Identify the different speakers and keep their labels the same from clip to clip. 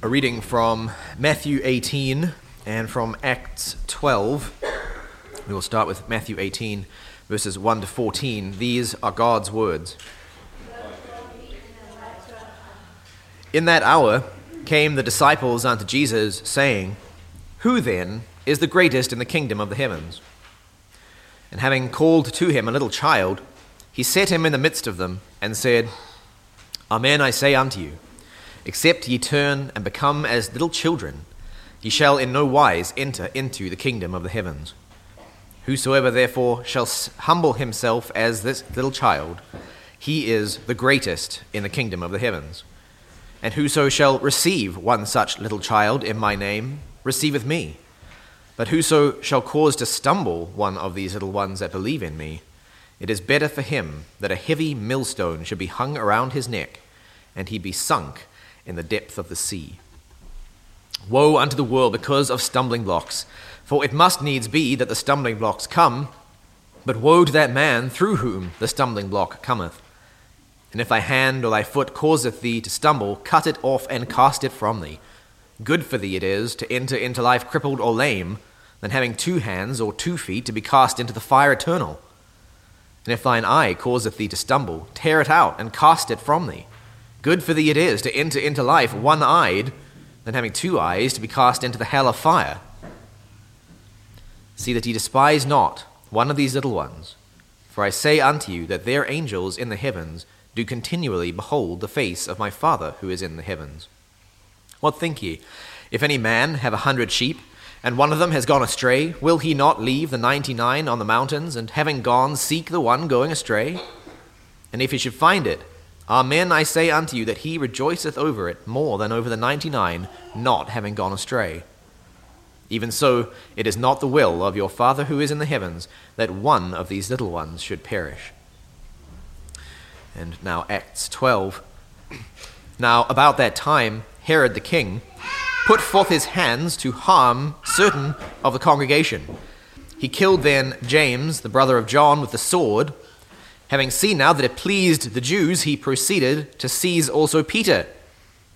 Speaker 1: A reading from Matthew 18 and from Acts 12. We will start with Matthew 18, verses 1 to 14. These are God's words. In that hour came the disciples unto Jesus, saying, Who then is the greatest in the kingdom of the heavens? And having called to him a little child, he set him in the midst of them, and said, Amen, I say unto you, except ye turn and become as little children, ye shall in no wise enter into the kingdom of the heavens. Whosoever therefore shall humble himself as this little child, he is the greatest in the kingdom of the heavens. And whoso shall receive one such little child in my name, receiveth me. But whoso shall cause to stumble one of these little ones that believe in me, it is better for him that a heavy millstone should be hung around his neck, and he be sunk in the depth of the sea. Woe unto the world because of stumbling blocks! For it must needs be that the stumbling blocks come, but woe to that man through whom the stumbling block cometh. And if thy hand or thy foot causeth thee to stumble, cut it off and cast it from thee. Good for thee it is to enter into life crippled or lame, than having two hands or two feet to be cast into the fire eternal. And if thine eye causeth thee to stumble, tear it out and cast it from thee. Good for thee it is to enter into life one eyed, than having two eyes to be cast into the hell of fire. See that ye despise not one of these little ones. For I say unto you that their angels in the heavens do continually behold the face of my Father who is in the heavens. What think ye? If any man have a hundred sheep, and one of them has gone astray, will he not leave the ninety nine on the mountains, and having gone, seek the one going astray? And if he should find it, Amen, I say unto you that he rejoiceth over it more than over the ninety nine, not having gone astray. Even so, it is not the will of your Father who is in the heavens that one of these little ones should perish. And now, Acts 12. Now, about that time, Herod the king put forth his hands to harm certain of the congregation. He killed then James, the brother of John, with the sword. Having seen now that it pleased the Jews, he proceeded to seize also Peter.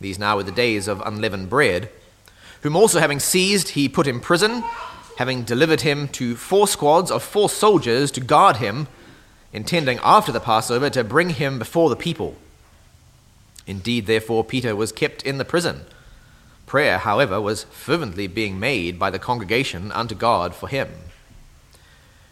Speaker 1: These now were the days of unleavened bread, whom also having seized, he put in prison, having delivered him to four squads of four soldiers to guard him, intending after the Passover to bring him before the people. Indeed, therefore, Peter was kept in the prison Prayer, however, was fervently being made by the congregation unto God for him.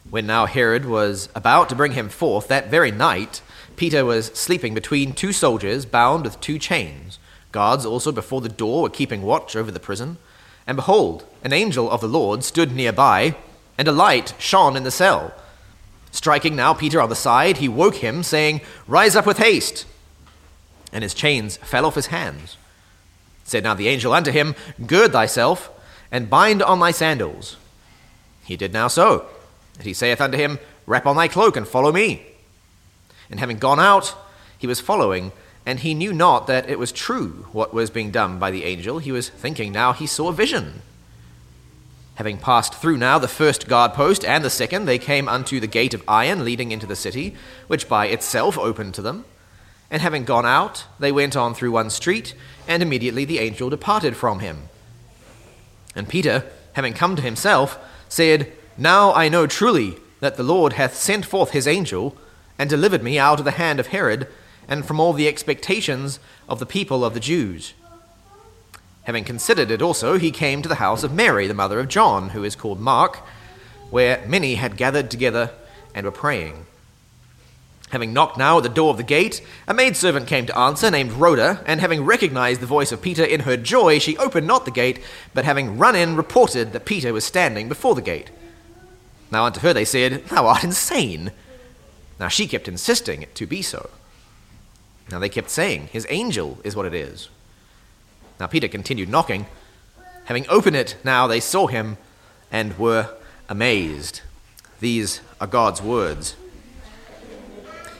Speaker 1: When now Herod was about to bring him forth that very night, Peter was sleeping between two soldiers bound with two chains. Guards also before the door were keeping watch over the prison. And behold, an angel of the Lord stood near by, and a light shone in the cell. Striking now Peter on the side, he woke him, saying, Rise up with haste. And his chains fell off his hands. Said now the angel unto him, Gird thyself, and bind on thy sandals. He did now so. And he saith unto him, Wrap on thy cloak, and follow me. And having gone out, he was following, and he knew not that it was true what was being done by the angel. He was thinking now he saw a vision. Having passed through now the first guard post and the second, they came unto the gate of iron leading into the city, which by itself opened to them. And having gone out, they went on through one street, and immediately the angel departed from him. And Peter, having come to himself, said, Now I know truly that the Lord hath sent forth his angel, and delivered me out of the hand of Herod, and from all the expectations of the people of the Jews. Having considered it also, he came to the house of Mary, the mother of John, who is called Mark, where many had gathered together and were praying. Having knocked now at the door of the gate, a maidservant came to answer, named Rhoda, and having recognized the voice of Peter in her joy, she opened not the gate, but having run in, reported that Peter was standing before the gate. Now unto her they said, Thou art insane. Now she kept insisting it to be so. Now they kept saying, His angel is what it is. Now Peter continued knocking. Having opened it, now they saw him and were amazed. These are God's words.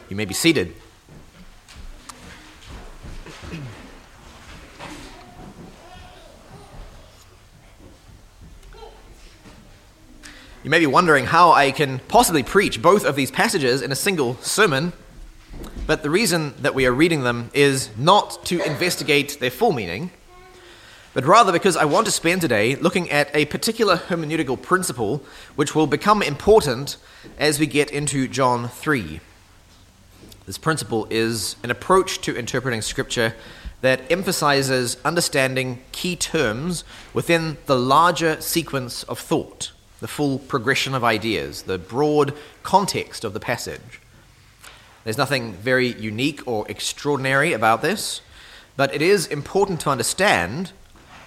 Speaker 1: You may be seated. You may be wondering how I can possibly preach both of these passages in a single sermon, but the reason that we are reading them is not to investigate their full meaning, but rather because I want to spend today looking at a particular hermeneutical principle which will become important as we get into John 3. This principle is an approach to interpreting Scripture that emphasizes understanding key terms within the larger sequence of thought, the full progression of ideas, the broad context of the passage. There's nothing very unique or extraordinary about this, but it is important to understand,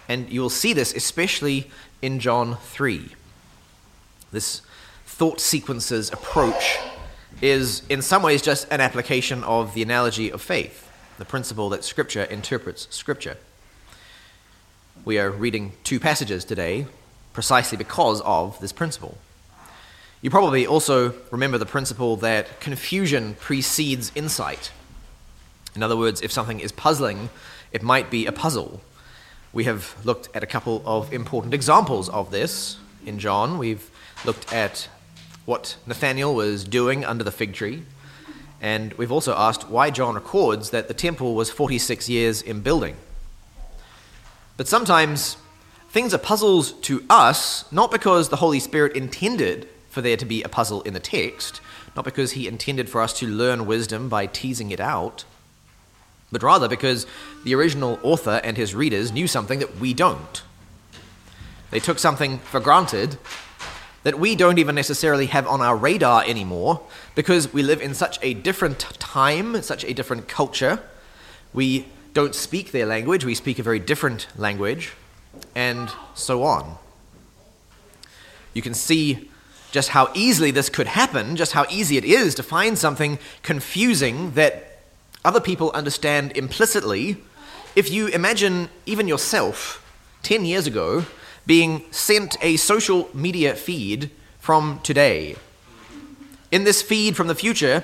Speaker 1: and you will see this especially in John 3. This thought sequences approach is, in some ways, just an application of the analogy of faith, the principle that Scripture interprets Scripture. We are reading two passages today precisely because of this principle. You probably also remember the principle that confusion precedes insight. In other words, if something is puzzling, it might be a puzzle. We have looked at a couple of important examples of this in John. We've looked at what Nathanael was doing under the fig tree, and we've also asked why John records that the temple was 46 years in building. But sometimes things are puzzles to us, not because the Holy Spirit intended for there to be a puzzle in the text, not because he intended for us to learn wisdom by teasing it out, but rather because the original author and his readers knew something that we don't. They took something for granted that we don't even necessarily have on our radar anymore because we live in such a different time, such a different culture. We don't speak their language, we speak a very different language, and so on. You can see just how easily this could happen, just how easy it is to find something confusing that other people understand implicitly. If you imagine even yourself 10 years ago being sent a social media feed from today. In this feed from the future,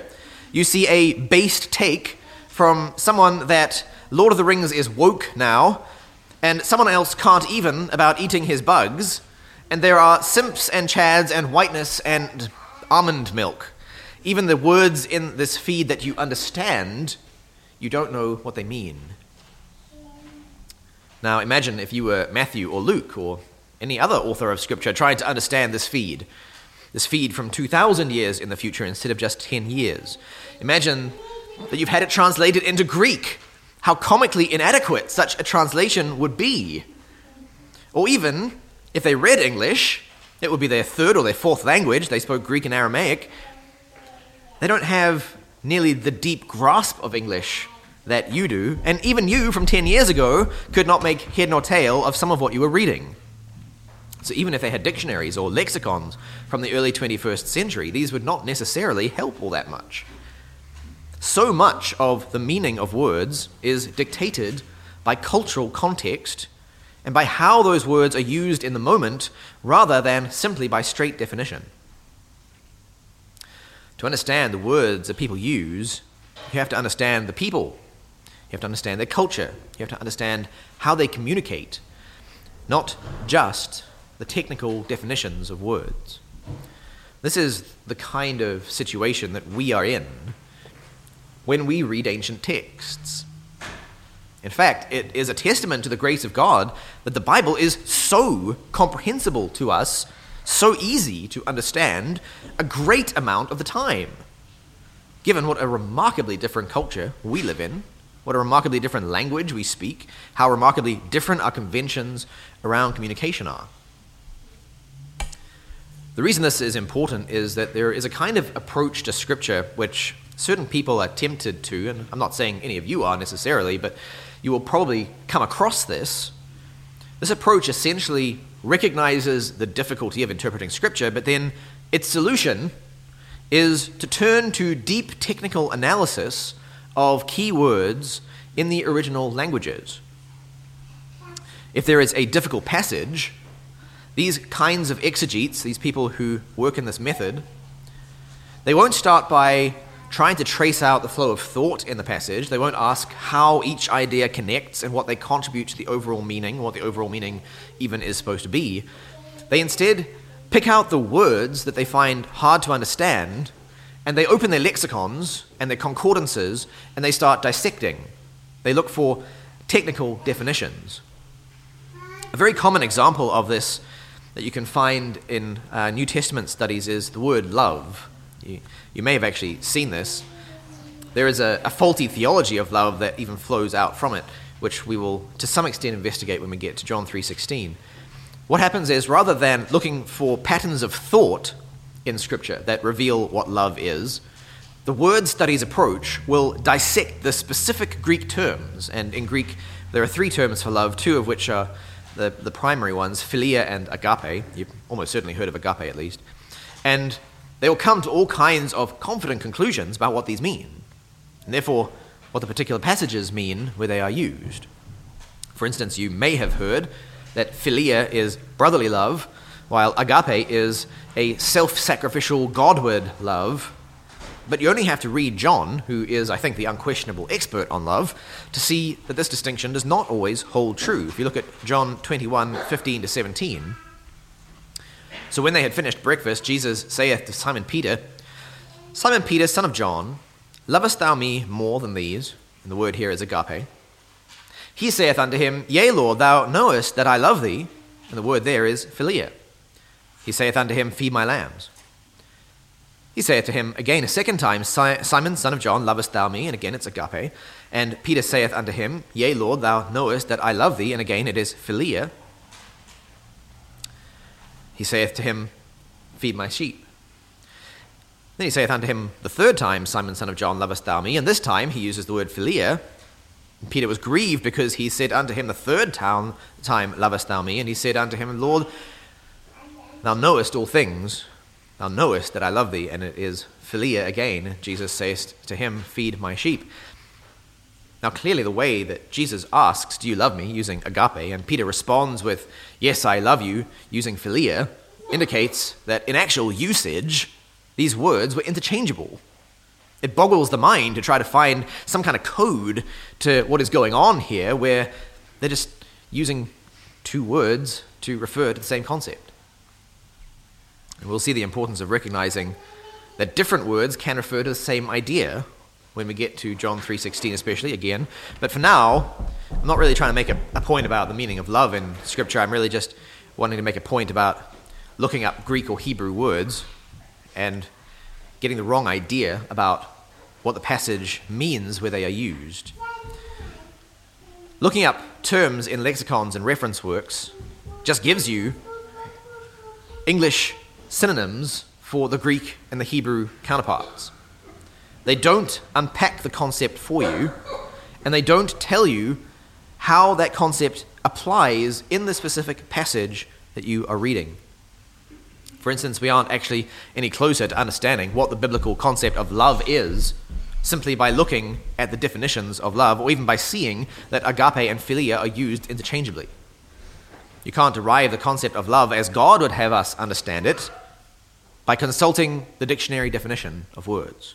Speaker 1: you see a based take from someone that Lord of the Rings is woke now, and someone else can't even about eating his bugs and there are simps and chads and whiteness and almond milk. Even the words in this feed that you understand, you don't know what they mean. Now imagine if you were Matthew or Luke or any other author of Scripture trying to understand this feed, this feed from 2,000 years in the future instead of just 10 years. Imagine that you've had it translated into Greek. How comically inadequate such a translation would be. Or even if they read English, it would be their third or their fourth language. They spoke Greek and Aramaic. They don't have nearly the deep grasp of English that you do, and even you from 10 years ago could not make head nor tail of some of what you were reading. So, even if they had dictionaries or lexicons from the early 21st century, these would not necessarily help all that much. So much of the meaning of words is dictated by cultural context and by how those words are used in the moment rather than simply by straight definition. To understand the words that people use, you have to understand the people. You have to understand their culture. You have to understand how they communicate, not just the technical definitions of words. This is the kind of situation that we are in when we read ancient texts. In fact, it is a testament to the grace of God that the Bible is so comprehensible to us, so easy to understand, a great amount of the time. Given what a remarkably different culture we live in, what a remarkably different language we speak, how remarkably different our conventions around communication are. The reason this is important is that there is a kind of approach to Scripture which certain people are tempted to, and I'm not saying any of you are necessarily, but you will probably come across this. This approach essentially recognizes the difficulty of interpreting Scripture, but then its solution is to turn to deep technical analysis of key words in the original languages. If there is a difficult passage, these kinds of exegetes, these people who work in this method, they won't start by trying to trace out the flow of thought in the passage. They won't ask how each idea connects and what they contribute to the overall meaning, what the overall meaning even is supposed to be. They instead pick out the words that they find hard to understand and they open their lexicons and their concordances and they start dissecting. They look for technical definitions. A very common example of this that you can find in uh, New Testament studies is the word love. You, you may have actually seen this. There is a, a faulty theology of love that even flows out from it, which we will to some extent investigate when we get to John 3:16. What happens is rather than looking for patterns of thought in scripture that reveal what love is, the word studies approach will dissect the specific Greek terms. And in Greek, there are three terms for love, two of which are the, the primary ones philia and agape. You've almost certainly heard of agape at least. And they will come to all kinds of confident conclusions about what these mean, and therefore what the particular passages mean where they are used. For instance, you may have heard that philia is brotherly love, while agape is a self sacrificial Godward love but you only have to read John, who is, I think, the unquestionable expert on love, to see that this distinction does not always hold true. If you look at John 21 15 to 17. So when they had finished breakfast, Jesus saith to Simon Peter, Simon Peter, son of John, lovest thou me more than these? And the word here is agape. He saith unto him, Yea, Lord, thou knowest that I love thee. And the word there is philia. He saith unto him, Feed my lambs. He saith to him again a second time, Simon, son of John, lovest thou me? And again it's agape. And Peter saith unto him, Yea, Lord, thou knowest that I love thee. And again it is philia. He saith to him, Feed my sheep. Then he saith unto him the third time, Simon, son of John, lovest thou me? And this time he uses the word philia. Peter was grieved because he said unto him the third time, Lovest thou me? And he said unto him, Lord, thou knowest all things Thou knowest that I love thee, and it is philia again. Jesus saith to him, Feed my sheep. Now, clearly, the way that Jesus asks, Do you love me? using agape, and Peter responds with, Yes, I love you, using philia, indicates that in actual usage, these words were interchangeable. It boggles the mind to try to find some kind of code to what is going on here where they're just using two words to refer to the same concept. And we'll see the importance of recognizing that different words can refer to the same idea when we get to John 3:16 especially again. But for now, I'm not really trying to make a, a point about the meaning of love in scripture. I'm really just wanting to make a point about looking up Greek or Hebrew words and getting the wrong idea about what the passage means where they are used. Looking up terms in lexicons and reference works just gives you English synonyms for the Greek and the Hebrew counterparts. They don't unpack the concept for you, and they don't tell you how that concept applies in the specific passage that you are reading. For instance, we aren't actually any closer to understanding what the biblical concept of love is simply by looking at the definitions of love or even by seeing that agape and philia are used interchangeably. You can't derive the concept of love as God would have us understand it by consulting the dictionary definition of words.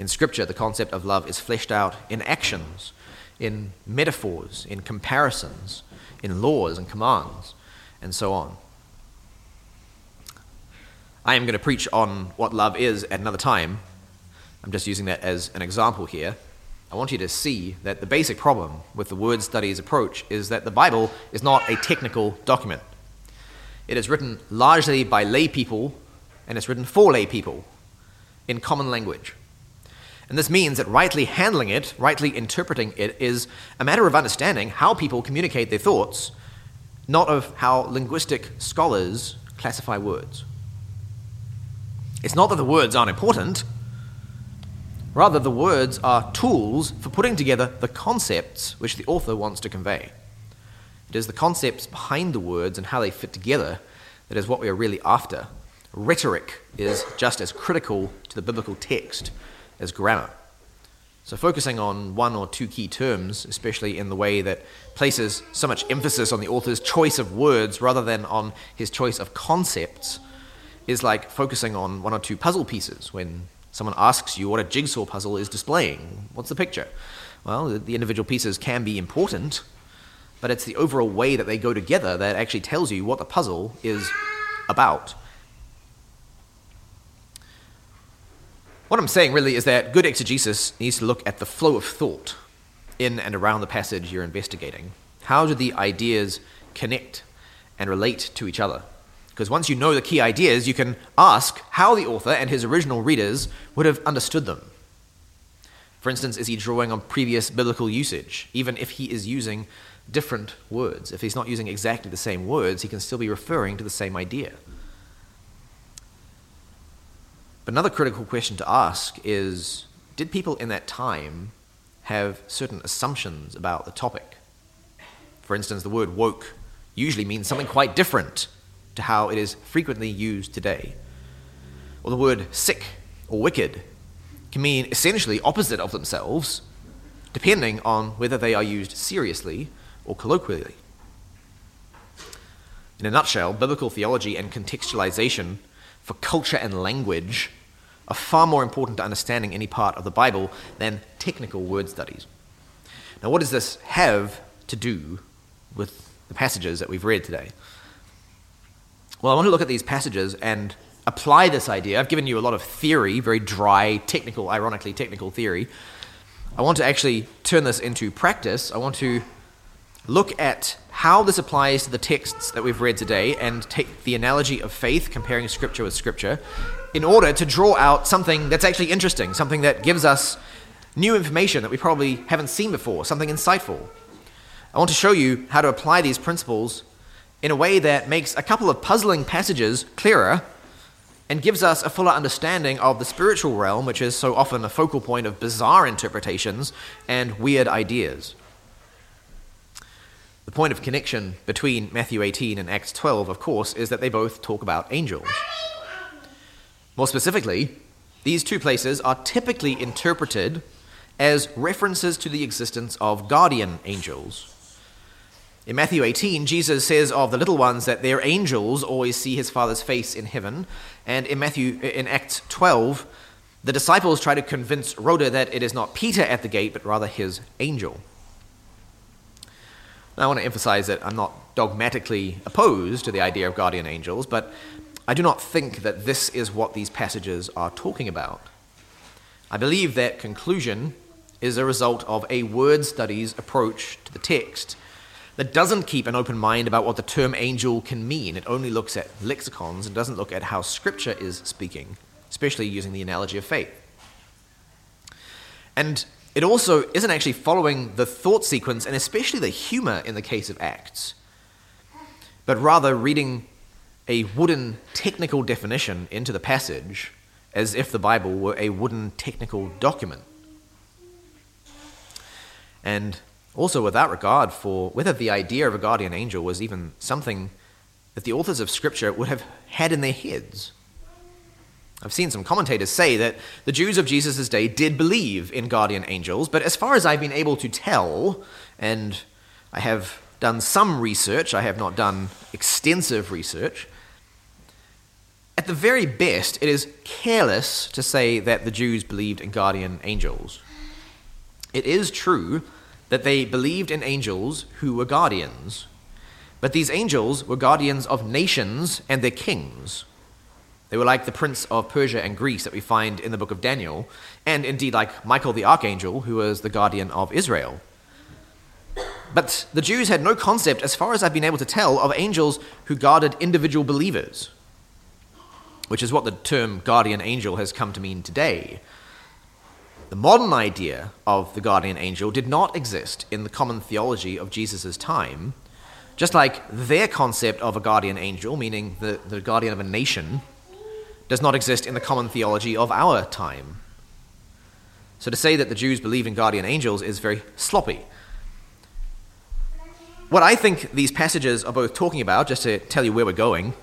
Speaker 1: In Scripture, the concept of love is fleshed out in actions, in metaphors, in comparisons, in laws and commands, and so on. I am going to preach on what love is at another time. I'm just using that as an example here. I want you to see that the basic problem with the word studies approach is that the Bible is not a technical document. It is written largely by lay people and it's written for lay people in common language. And this means that rightly handling it, rightly interpreting it, is a matter of understanding how people communicate their thoughts, not of how linguistic scholars classify words. It's not that the words aren't important, rather, the words are tools for putting together the concepts which the author wants to convey. It is the concepts behind the words and how they fit together that is what we are really after Rhetoric is just as critical to the biblical text as grammar. So, focusing on one or two key terms, especially in the way that places so much emphasis on the author's choice of words rather than on his choice of concepts, is like focusing on one or two puzzle pieces when someone asks you what a jigsaw puzzle is displaying. What's the picture? Well, the individual pieces can be important, but it's the overall way that they go together that actually tells you what the puzzle is about. What I'm saying really is that good exegesis needs to look at the flow of thought in and around the passage you're investigating. How do the ideas connect and relate to each other. Because once you know the key ideas, you can ask how the author and his original readers would have understood them. For instance, is he drawing on previous biblical usage, even if he is using different words? If he's not using exactly the same words, he can still be referring to the same idea. But another critical question to ask is did people in that time have certain assumptions about the topic? For instance, the word woke usually means something quite different to how it is frequently used today. Or the word sick or wicked can mean essentially opposite of themselves, depending on whether they are used seriously or colloquially. In a nutshell, biblical theology and contextualization for culture and language are far more important to understanding any part of the Bible than technical word studies. Now, what does this have to do with the passages that we've read today? Well, I want to look at these passages and apply this idea. I've given you a lot of theory, very dry, technical, ironically technical theory. I want to actually turn this into practice. I want to look at how this applies to the texts that we've read today and take the analogy of faith, comparing scripture with scripture, in order to draw out something that's actually interesting, something that gives us new information that we probably haven't seen before, something insightful. I want to show you how to apply these principles in a way that makes a couple of puzzling passages clearer and gives us a fuller understanding of the spiritual realm, which is so often a focal point of bizarre interpretations and weird ideas. The point of connection between Matthew 18 and Acts 12, of course, is that they both talk about angels. More specifically, these two places are typically interpreted as references to the existence of guardian angels. In Matthew 18, Jesus says of the little ones that their angels always see his Father's face in heaven. And in Matthew in Acts 12, the disciples try to convince Rhoda that it is not Peter at the gate, but rather his angel. I want to emphasize that I'm not dogmatically opposed to the idea of guardian angels, but I do not think that this is what these passages are talking about. I believe that conclusion is a result of a word studies approach to the text that doesn't keep an open mind about what the term angel can mean. It only looks at lexicons and doesn't look at how Scripture is speaking, especially using the analogy of faith. And it also isn't actually following the thought sequence and especially the humor in the case of Acts, but rather reading a wooden technical definition into the passage as if the Bible were a wooden technical document. And also, without regard for whether the idea of a guardian angel was even something that the authors of Scripture would have had in their heads. I've seen some commentators say that the Jews of Jesus' day did believe in guardian angels, but as far as I've been able to tell, and I have done some research, I have not done extensive research, at the very best, it is careless to say that the Jews believed in guardian angels. It is true that they believed in angels who were guardians. But these angels were guardians of nations and their kings. They were like the prince of Persia and Greece that we find in the book of Daniel, and indeed like Michael the archangel, who was the guardian of Israel. But the Jews had no concept, as far as I've been able to tell, of angels who guarded individual believers, which is what the term guardian angel has come to mean today. The modern idea of the guardian angel did not exist in the common theology of Jesus' time, just like their concept of a guardian angel, meaning the, the guardian of a nation, does not exist in the common theology of our time. So to say that the Jews believe in guardian angels is very sloppy. What I think these passages are both talking about, just to tell you where we're going,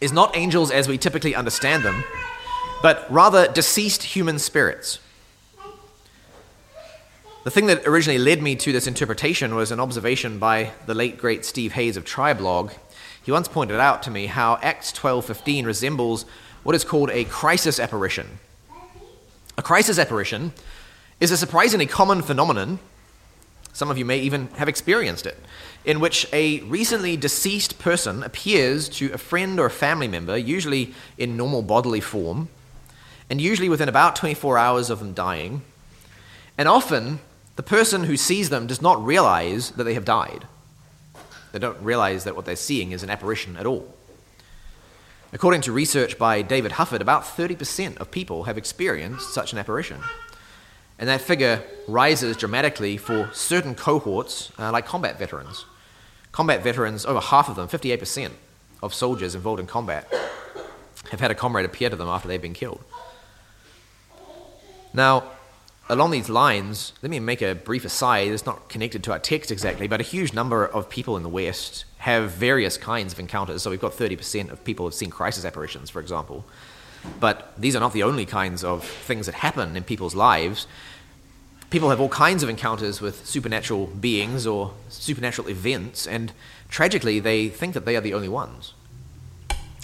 Speaker 1: is not angels as we typically understand them, but rather deceased human spirits. The thing that originally led me to this interpretation was an observation by the late great Steve Hays of Triablogue. He once pointed out to me how Acts 12:15 resembles what is called a crisis apparition. A crisis apparition is a surprisingly common phenomenon. Some of you may even have experienced it, in which a recently deceased person appears to a friend or a family member, usually in normal bodily form, and usually within about 24 hours of them dying. And often the person who sees them does not realize that they have died. They don't realize that what they're seeing is an apparition at all. According to research by David Hufford, about 30% of people have experienced such an apparition. And that figure rises dramatically for certain cohorts, uh, like combat veterans. Combat veterans, over half of them, 58% of soldiers involved in combat, have had a comrade appear to them after they've been killed. Now, along these lines, let me make a brief aside. It's not connected to our text exactly, but a huge number of people in the West have various kinds of encounters. So we've got 30% of people have seen crisis apparitions, for example. But these are not the only kinds of things that happen in people's lives. People have all kinds of encounters with supernatural beings or supernatural events, and tragically, they think that they are the only ones.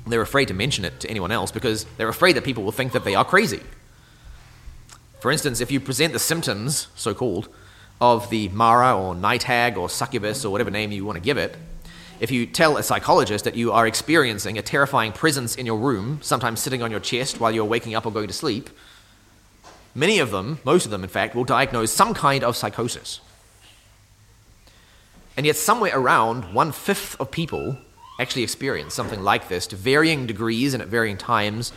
Speaker 1: They're afraid to mention it to anyone else because they're afraid that people will think that they are crazy. For instance, if you present the symptoms, so called, of the Mara or night hag or succubus or whatever name you want to give it, if you tell a psychologist that you are experiencing a terrifying presence in your room, sometimes sitting on your chest while you're waking up or going to sleep, many of them, most of them in fact, will diagnose some kind of psychosis. And yet, somewhere around one fifth of people actually experience something like this to varying degrees and at varying times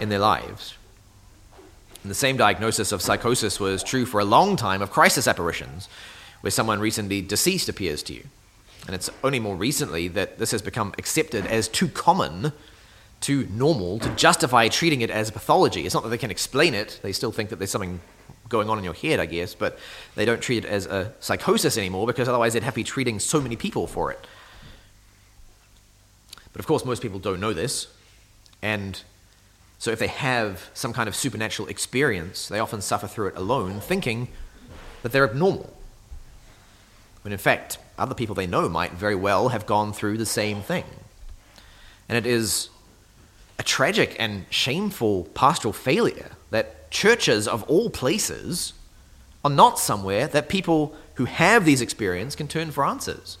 Speaker 1: in their lives. And the same diagnosis of psychosis was true for a long time of crisis apparitions, where someone recently deceased appears to you. And it's only more recently that this has become accepted as too common, too normal, to justify treating it as a pathology. It's not that they can explain it, they still think that there's something going on in your head, I guess, but they don't treat it as a psychosis anymore because otherwise they'd have to be treating so many people for it. But of course, most people don't know this, and so if they have some kind of supernatural experience, they often suffer through it alone, thinking that they're abnormal. When in fact, other people they know might very well have gone through the same thing. And it is a tragic and shameful pastoral failure that churches of all places are not somewhere that people who have these experiences can turn for answers.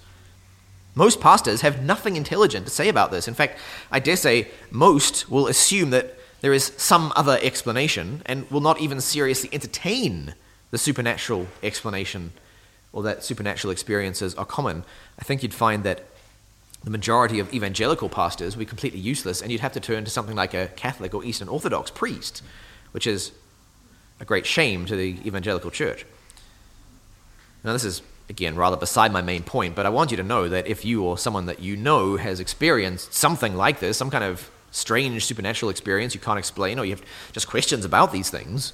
Speaker 1: Most pastors have nothing intelligent to say about this. In fact, I dare say most will assume that there is some other explanation and will not even seriously entertain the supernatural explanation or that supernatural experiences are common. I think you'd find that the majority of evangelical pastors would be completely useless, and you'd have to turn to something like a Catholic or Eastern Orthodox priest, which is a great shame to the evangelical church. Now, this is, again, rather beside my main point, but I want you to know that if you or someone that you know has experienced something like this, some kind of strange supernatural experience you can't explain, or you have just questions about these things,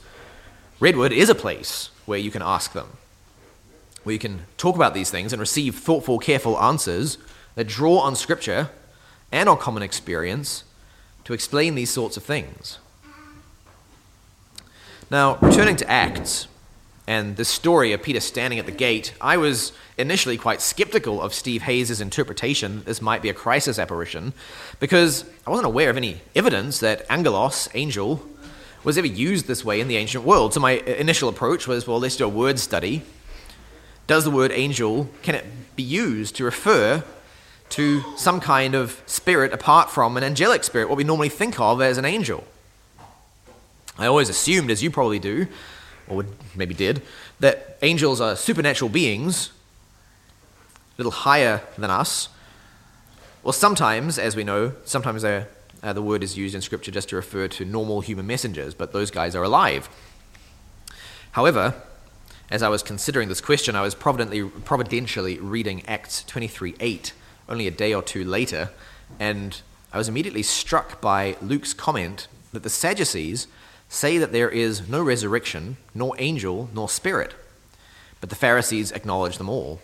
Speaker 1: Redwood is a place where you can ask them, where you can talk about these things and receive thoughtful, careful answers that draw on Scripture and on common experience to explain these sorts of things. Now, returning to Acts, and the story of Peter standing at the gate, I was initially quite skeptical of Steve Hays' interpretation this might be a crisis apparition because I wasn't aware of any evidence that angelos, angel, was ever used this way in the ancient world. So my initial approach was, well, let's do a word study. Does the word angel, can it be used to refer to some kind of spirit apart from an angelic spirit, what we normally think of as an angel? I always assumed, as you probably do, or maybe did, that angels are supernatural beings, a little higher than us. Well, sometimes, as we know, sometimes uh, the word is used in Scripture just to refer to normal human messengers, but those guys are alive. However, as I was considering this question, I was providently, providentially reading Acts 23 8 only a day or two later, and I was immediately struck by Luke's comment that the Sadducees say that there is no resurrection, nor angel, nor spirit. But the Pharisees acknowledge them all.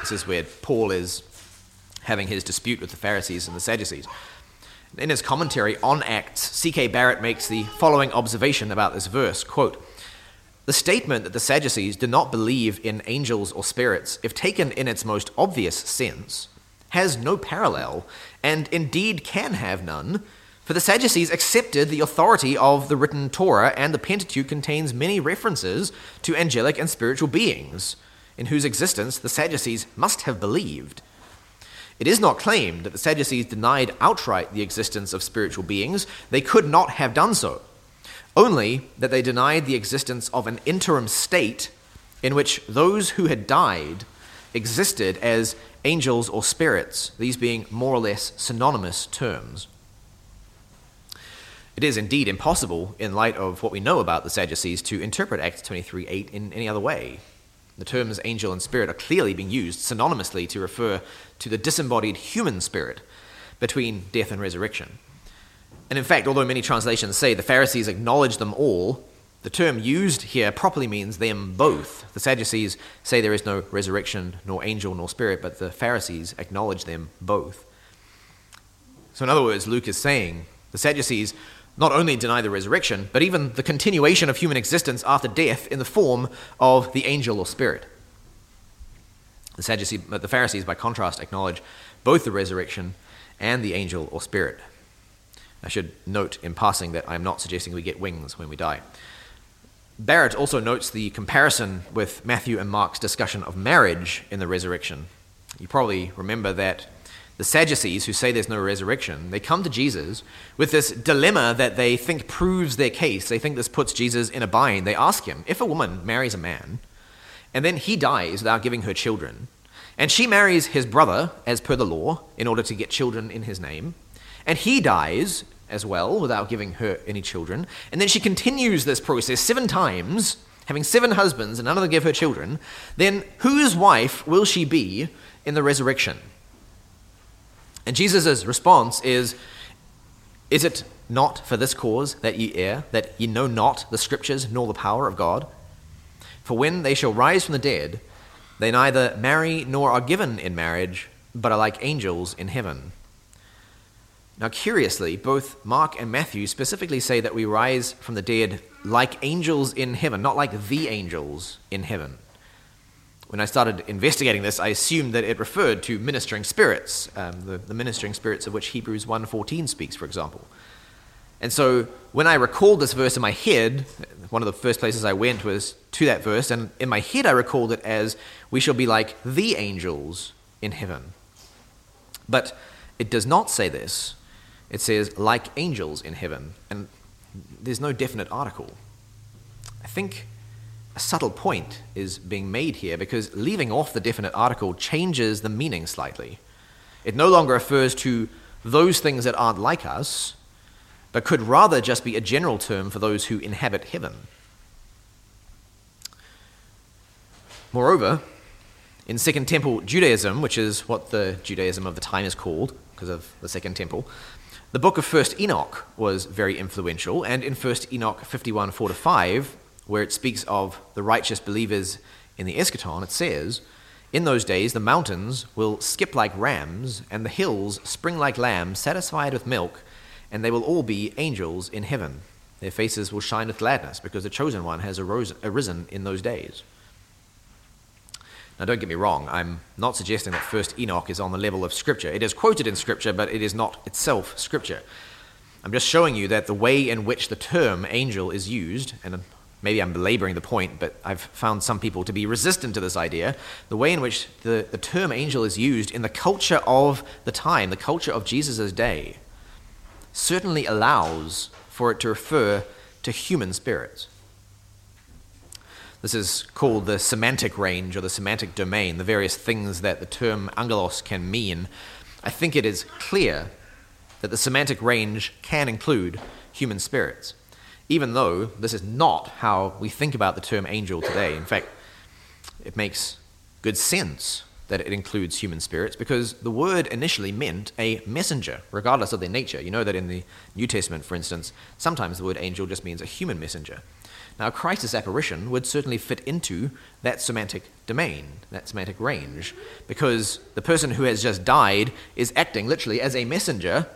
Speaker 1: This is where Paul is having his dispute with the Pharisees and the Sadducees. In his commentary on Acts, C.K. Barrett makes the following observation about this verse quote, The statement that the Sadducees do not believe in angels or spirits, if taken in its most obvious sense, has no parallel, and indeed can have none for the Sadducees accepted the authority of the written Torah, and the Pentateuch contains many references to angelic and spiritual beings, in whose existence the Sadducees must have believed. It is not claimed that the Sadducees denied outright the existence of spiritual beings, they could not have done so. Only that they denied the existence of an interim state in which those who had died existed as angels or spirits, these being more or less synonymous terms. It is indeed impossible, in light of what we know about the Sadducees, to interpret Acts 23 8 in any other way. The terms angel and spirit are clearly being used synonymously to refer to the disembodied human spirit between death and resurrection. And in fact, although many translations say the Pharisees acknowledge them all, the term used here properly means them both. The Sadducees say there is no resurrection, nor angel, nor spirit, but the Pharisees acknowledge them both. So, in other words, Luke is saying the Sadducees not only deny the resurrection, but even the continuation of human existence after death in the form of the angel or spirit. The, Sadducees, the Pharisees, by contrast, acknowledge both the resurrection and the angel or spirit. I should note in passing that I am not suggesting we get wings when we die. Barrett also notes the comparison with Matthew and Mark's discussion of marriage in the resurrection. You probably remember that the Sadducees, who say there's no resurrection, they come to Jesus with this dilemma that they think proves their case. They think this puts Jesus in a bind. They ask him if a woman marries a man and then he dies without giving her children, and she marries his brother as per the law in order to get children in his name, and he dies as well without giving her any children. And then she continues this process seven times, having seven husbands and none of them give her children. Then whose wife will she be in the resurrection? And Jesus' response is Is it not for this cause that ye err, that ye know not the scriptures nor the power of God? For when they shall rise from the dead, they neither marry nor are given in marriage, but are like angels in heaven. Now, curiously, both Mark and Matthew specifically say that we rise from the dead like angels in heaven, not like the angels in heaven. When I started investigating this, I assumed that it referred to ministering spirits, um, the, the ministering spirits of which Hebrews 1.14 speaks, for example. And so when I recalled this verse in my head, one of the first places I went was to that verse, and in my head I recalled it as, We shall be like the angels in heaven. But it does not say this it says, like angels in heaven, and there's no definite article. I think subtle point is being made here because leaving off the definite article changes the meaning slightly. It no longer refers to those things that aren't like us, but could rather just be a general term for those who inhabit heaven. Moreover, in Second Temple Judaism, which is what the Judaism of the time is called because of the Second Temple, the book of First Enoch was very influential, and in First Enoch 51 4 to 5, where it speaks of the righteous believers in the eschaton, it says, In those days the mountains will skip like rams, and the hills spring like lambs, satisfied with milk, and they will all be angels in heaven. Their faces will shine with gladness, because the chosen one has arisen in those days. Now, don't get me wrong, I'm not suggesting that First Enoch is on the level of Scripture. It is quoted in Scripture, but it is not itself Scripture. I'm just showing you that the way in which the term angel is used, and maybe I'm belaboring the point, but I've found some people to be resistant to this idea. The way in which the, the term angel is used in the culture of the time, the culture of Jesus' day, certainly allows for it to refer to human spirits. This is called the semantic range or the semantic domain, the various things that the term angelos can mean. I think it is clear that the semantic range can include human spirits, even though this is not how we think about the term angel today. In fact, it makes good sense that it includes human spirits because the word initially meant a messenger, regardless of their nature. You know that in the New Testament, for instance, sometimes the word angel just means a human messenger. Now, crisis apparition would certainly fit into that semantic domain, that semantic range, because the person who has just died is acting literally as a messenger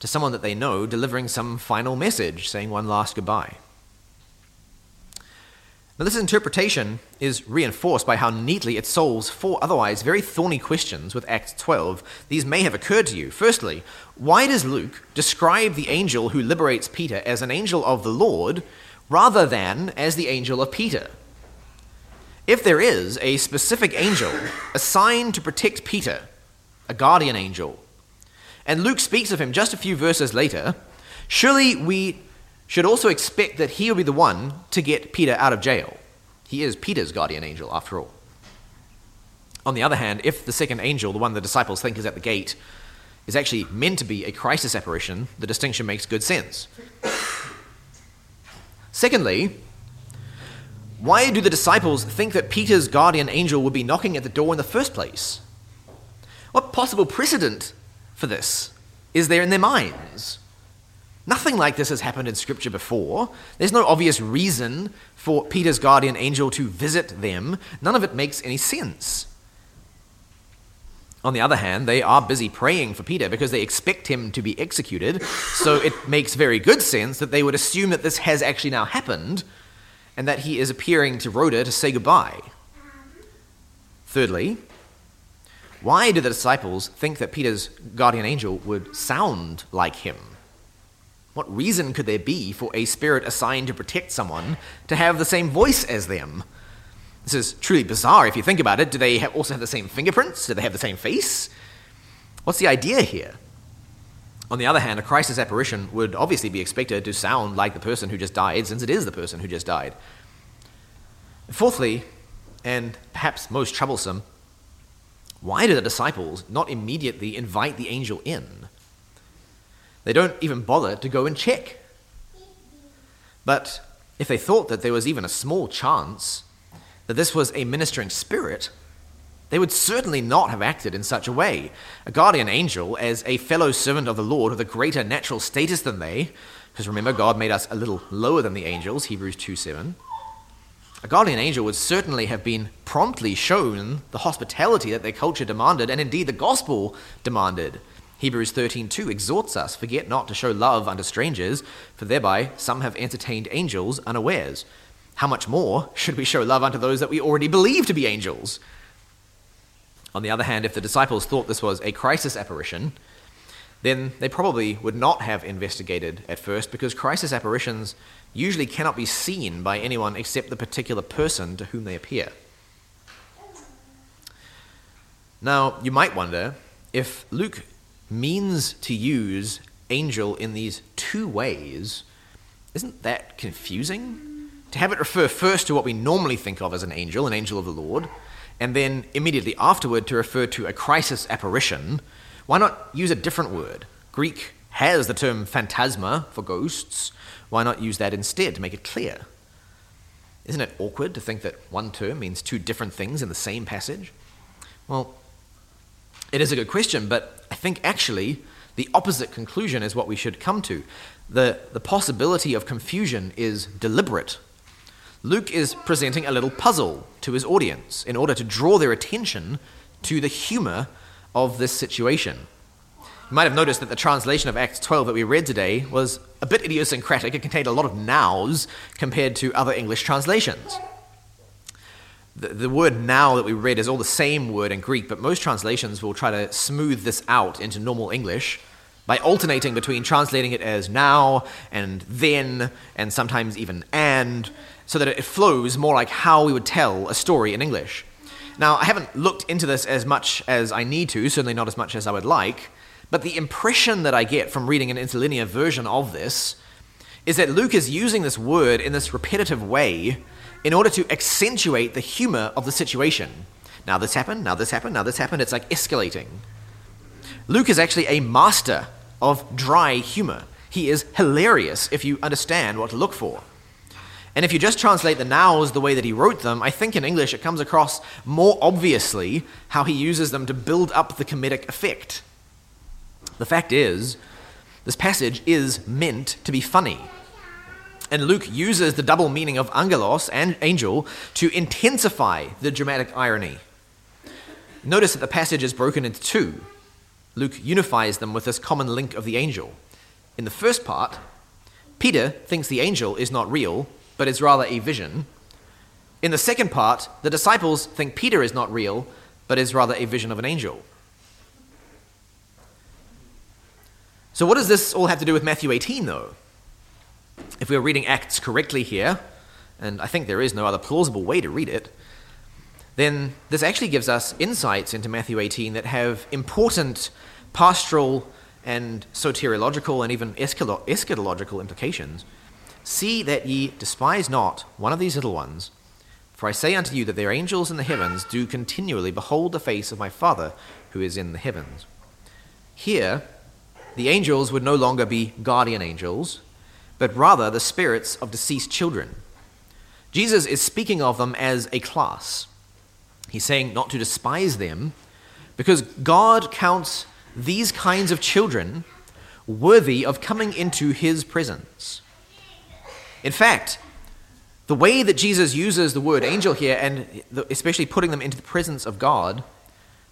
Speaker 1: to someone that they know, delivering some final message, saying one last goodbye. Now, this interpretation is reinforced by how neatly it solves four otherwise very thorny questions with Acts 12. These may have occurred to you. Firstly, why does Luke describe the angel who liberates Peter as an angel of the Lord rather than as the angel of Peter. If there is a specific angel assigned to protect Peter, a guardian angel, and Luke speaks of him just a few verses later, surely we should also expect that he will be the one to get Peter out of jail. He is Peter's guardian angel, after all. On the other hand, if the second angel, the one the disciples think is at the gate, is actually meant to be a crisis apparition, the distinction makes good sense. Secondly, why do the disciples think that Peter's guardian angel would be knocking at the door in the first place? What possible precedent for this is there in their minds? Nothing like this has happened in Scripture before. There's no obvious reason for Peter's guardian angel to visit them. None of it makes any sense. On the other hand, they are busy praying for Peter because they expect him to be executed, so it makes very good sense that they would assume that this has actually now happened and that he is appearing to Rhoda to say goodbye. Thirdly, why do the disciples think that Peter's guardian angel would sound like him? What reason could there be for a spirit assigned to protect someone to have the same voice as them? This is truly bizarre if you think about it. Do they also have the same fingerprints? Do they have the same face? What's the idea here? On the other hand, a crisis apparition would obviously be expected to sound like the person who just died, since it is the person who just died. Fourthly, and perhaps most troublesome, why do the disciples not immediately invite the angel in? They don't even bother to go and check. But if they thought that there was even a small chance that this was a ministering spirit, they would certainly not have acted in such a way. A guardian angel, as a fellow servant of the Lord with a greater natural status than they, because remember, God made us a little lower than the angels, Hebrews 2 7. A guardian angel would certainly have been promptly shown the hospitality that their culture demanded, and indeed the gospel demanded. Hebrews 13:2 exhorts us, "Forget not to show love unto strangers, for thereby some have entertained angels unawares." how much more should we show love unto those that we already believe to be angels? On the other hand, if the disciples thought this was a crisis apparition, then they probably would not have investigated at first because crisis apparitions usually cannot be seen by anyone except the particular person to whom they appear. Now, you might wonder if Luke means to use angel in these two ways, isn't that confusing? to have it refer first to what we normally think of as an angel, an angel of the Lord, and then immediately afterward to refer to a crisis apparition, why not use a different word? Greek has the term phantasma for ghosts. Why not use that instead to make it clear? Isn't it awkward to think that one term means two different things in the same passage? Well, it is a good question, but I think actually the opposite conclusion is what we should come to. The, the possibility of confusion is deliberate Luke is presenting a little puzzle to his audience in order to draw their attention to the humor of this situation. You might have noticed that the translation of Acts 12 that we read today was a bit idiosyncratic. It contained a lot of nows compared to other English translations. The, the word now that we read is all the same word in Greek, but most translations will try to smooth this out into normal English by alternating between translating it as now and then and sometimes even and so that it flows more like how we would tell a story in English. Now, I haven't looked into this as much as I need to, certainly not as much as I would like, but the impression that I get from reading an interlinear version of this is that Luke is using this word in this repetitive way in order to accentuate the humor of the situation. Now this happened, now this happened, now this happened. It's like escalating. Luke is actually a master of dry humor. He is hilarious if you understand what to look for. And if you just translate the nows the way that he wrote them, I think in English it comes across more obviously how he uses them to build up the comedic effect. The fact is, this passage is meant to be funny. And Luke uses the double meaning of angelos and angel to intensify the dramatic irony. Notice that the passage is broken into two. Luke unifies them with this common link of the angel. In the first part, Peter thinks the angel is not real, but is rather a vision. In the second part, the disciples think Peter is not real, but is rather a vision of an angel. So, what does this all have to do with Matthew 18, though? If we're reading Acts correctly here, and I think there is no other plausible way to read it, then this actually gives us insights into Matthew 18 that have important pastoral and soteriological and even eschatological implications. See that ye despise not one of these little ones, For I say unto you that their angels in the heavens do continually behold the face of my Father who is in the heavens. Here, the angels would no longer be guardian angels, but rather the spirits of deceased children. Jesus is speaking of them as a class. He's saying not to despise them, because God counts these kinds of children worthy of coming into his presence. In fact, the way that Jesus uses the word angel here, and especially putting them into the presence of God,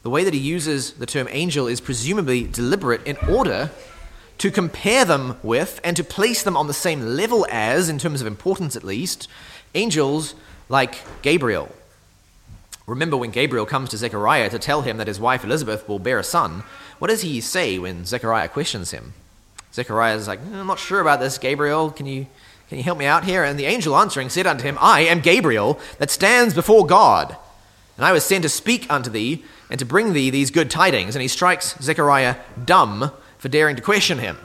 Speaker 1: the way that he uses the term angel is presumably deliberate in order to compare them with and to place them on the same level as, in terms of importance at least, angels like Gabriel. Remember when Gabriel comes to Zechariah to tell him that his wife Elizabeth will bear a son, what does he say when Zechariah questions him? Zechariah is like, mm, I'm not sure about this, Gabriel. Can you can you help me out here? And the angel answering said unto him, I am Gabriel that stands before God. And I was sent to speak unto thee and to bring thee these good tidings. And he strikes Zechariah dumb for daring to question him.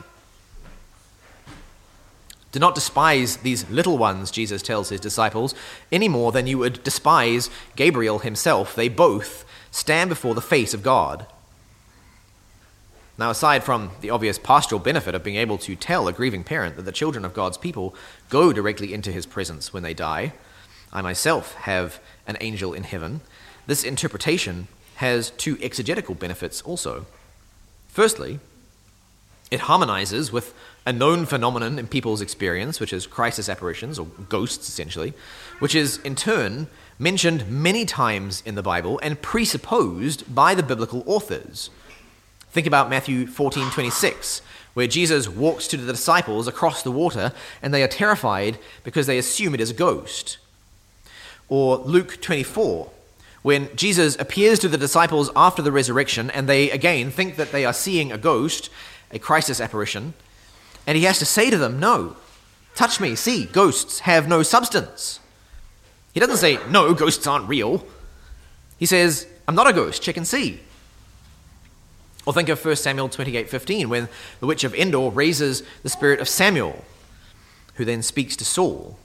Speaker 1: Do not despise these little ones, Jesus tells his disciples, any more than you would despise Gabriel himself. They both stand before the face of God. Now, aside from the obvious pastoral benefit of being able to tell a grieving parent that the children of God's people go directly into his presence when they die, I myself have an angel in heaven. This interpretation has two exegetical benefits also. Firstly, it harmonizes with a known phenomenon in people's experience, which is crisis apparitions, or ghosts essentially, which is in turn mentioned many times in the Bible and presupposed by the biblical authors. Think about Matthew 14 26, where Jesus walks to the disciples across the water and they are terrified because they assume it is a ghost. Or Luke 24, when Jesus appears to the disciples after the resurrection and they again think that they are seeing a ghost, a crisis apparition, and he has to say to them, No, touch me, see, ghosts have no substance. He doesn't say, No, ghosts aren't real. He says, I'm not a ghost, check and see. Or think of 1 Samuel 28:15 when the witch of Endor raises the spirit of Samuel, who then speaks to Saul.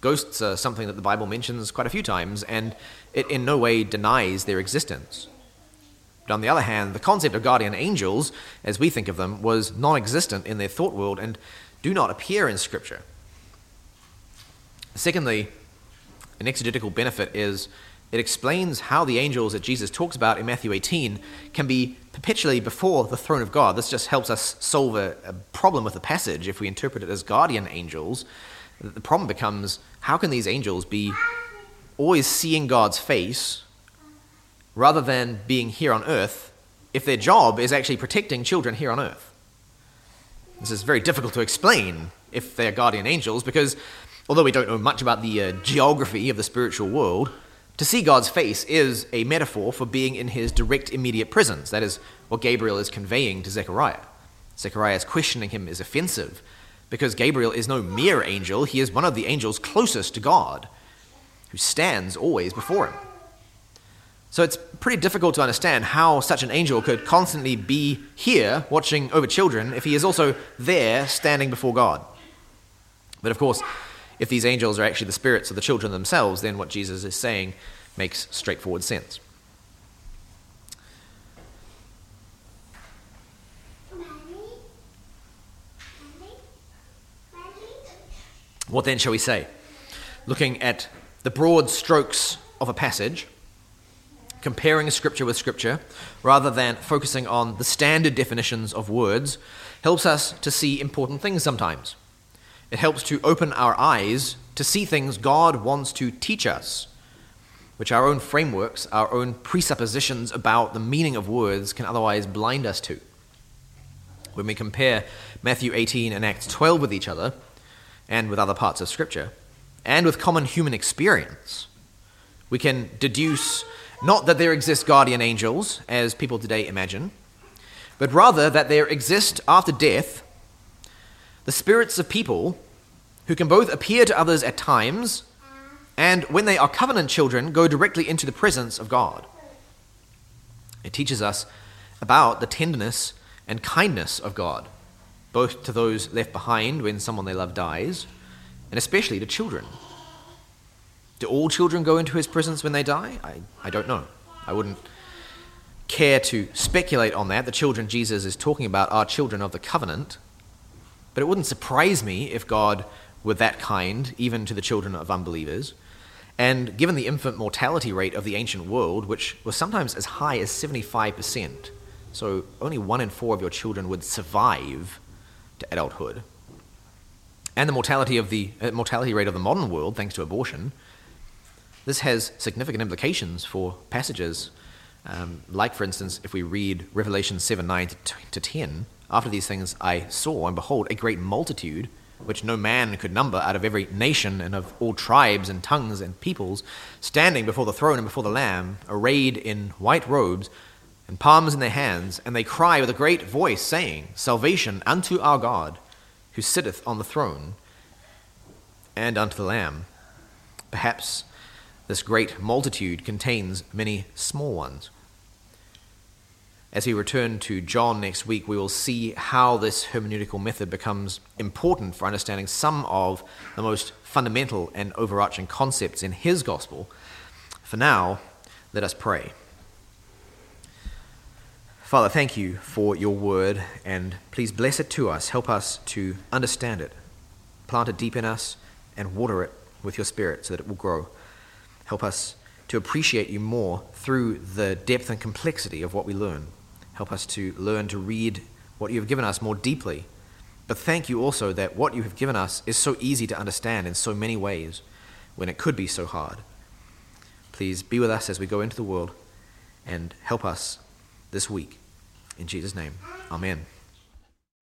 Speaker 1: Ghosts are something that the Bible mentions quite a few times, and it in no way denies their existence. But on the other hand, the concept of guardian angels, as we think of them, was non existent in their thought world and do not appear in Scripture. Secondly, an exegetical benefit is it explains how the angels that Jesus talks about in Matthew 18 can be perpetually before the throne of God. This just helps us solve a, a, problem with the passage if we interpret it as guardian angels. The problem becomes how can these angels be always seeing God's face rather than being here on earth if their job is actually protecting children here on earth? This is very difficult to explain if they're guardian angels because although we don't know much about the uh, geography of the spiritual world, to see God's face is a metaphor for being in his direct immediate presence. That is what Gabriel is conveying to Zechariah. Zechariah's questioning him is offensive because Gabriel is no mere angel, he is one of the angels closest to God, who stands always before him. So it's pretty difficult to understand how such an angel could constantly be here watching over children if he is also there standing before God. But of course, if these angels are actually the spirits of the children themselves, then what Jesus is saying makes straightforward sense. What then shall we say? Looking at the broad strokes of a passage, comparing scripture with scripture, rather than focusing on the standard definitions of words, helps us to see important things sometimes. It helps to open our eyes to see things God wants to teach us, which our own frameworks, our own presuppositions about the meaning of words can otherwise blind us to. When we compare Matthew 18 and Acts 12 with each other, and with other parts of Scripture, and with common human experience, we can deduce not that there exist guardian angels, as people today imagine, but rather that there exist after death the spirits of people who can both appear to others at times and, when they are covenant children, go directly into the presence of God. It teaches us about the tenderness and kindness of God, both to those left behind when someone they love dies, and especially to children. Do all children go into his presence when they die? I, I don't know. I wouldn't care to speculate on that. The children Jesus is talking about are children of the covenant. But it wouldn't surprise me if God were that kind, even to the children of unbelievers. And given the infant mortality rate of the ancient world, which was sometimes as high as 75%, so only one in four of your children would survive to adulthood, and the mortality, of the, uh, mortality rate of the modern world, thanks to abortion, this has significant implications for passages um, like, for instance, if we read Revelation 7 9 to 10, after these things I saw, and behold, a great multitude, which no man could number, out of every nation and of all tribes and tongues and peoples, standing before the throne and before the Lamb, arrayed in white robes and palms in their hands, and they cry with a great voice, saying, Salvation unto our God, who sitteth on the throne, and unto the Lamb. Perhaps this great multitude contains many small ones. As we return to John next week, we will see how this hermeneutical method becomes important for understanding some of the most fundamental and overarching concepts in his gospel. For now, let us pray. Father, thank you for your word, and please bless it to us. Help us to understand it, plant it deep in us, and water it with your Spirit so that it will grow. Help us to appreciate you more through the depth and complexity of what we learn. Help us to learn to read what you have given us more deeply. But thank you also that what you have given us is so easy to understand in so many ways when it could be so hard. Please be with us as we go into the world and help us this week. In Jesus' name, amen.